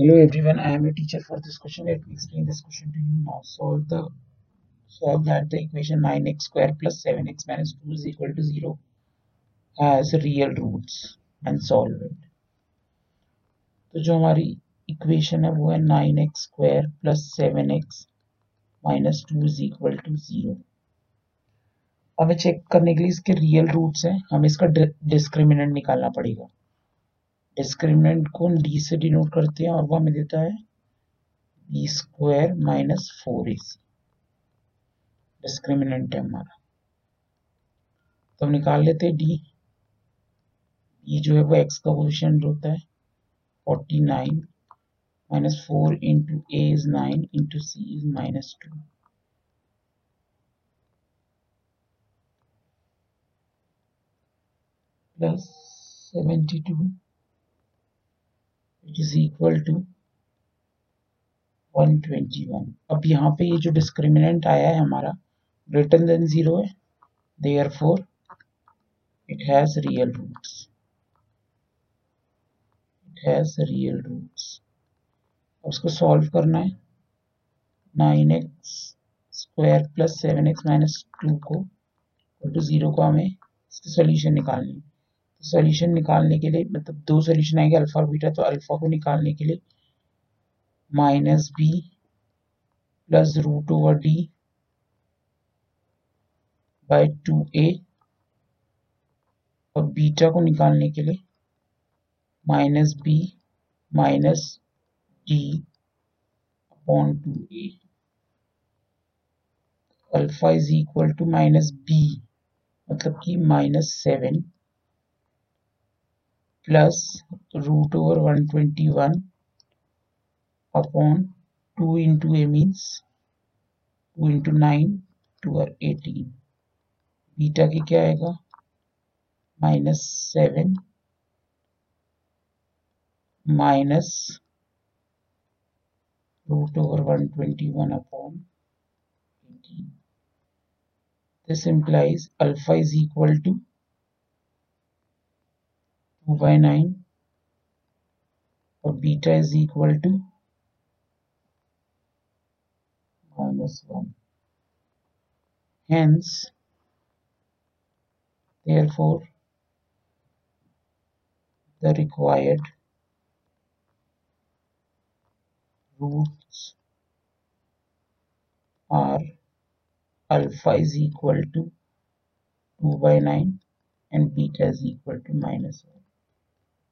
Hello everyone, I am your teacher for this question. Let me explain this question to you now. Solve the solve that the equation 9x square plus 7x minus 2 is equal to 0 has real roots and solve it. तो जो हमारी equation है वो है 9x square plus 7x minus two is equal to zero हमें check करने के लिए इसके रियल रूट्स हैं हमें इसका डिस्क्रिमिनेंट निकालना पड़ेगा डिस्क्रिमिनेंट को डी से डिनोट करते हैं और वो हमें देता है B square minus four A C discriminant है हमारा। तो हम निकाल लेते हैं डी डी जो है वो एक्स का पोजिशन होता है forty nine minus four into A is nine into C is minus two plus seventy two which is equal to 121 अब यहाँ पे ये जो डिस्क्रिमिनेंट आया है हमारा ग्रेटर देन ज़ीरो है therefore it has real roots it has real roots उसको सॉल्व करना है। Nine x square plus seven x minus two को टू ज़ीरो को हमें इसकी सोल्यूशन निकालनी है। सोल्यूशन निकालने के लिए मतलब दो सोल्यूशन आएँगे अल्फ़ा बीटा तो अल्फ़ा को निकालने के लिए minus B plus root over D by two A और बीटा को निकालने के लिए minus B minus D upon two A alpha is equal to minus B मतलब कि minus seven plus root over 121 upon 2 into a means 2 into 9 2 और 18 beta की क्या आएगा minus seven minus root over 121 upon 18 this implies alpha is equal to 2 by 9 or beta is equal to minus 1. Hence, therefore, the required roots are alpha is equal to 2 by 9 and beta is equal to minus 1.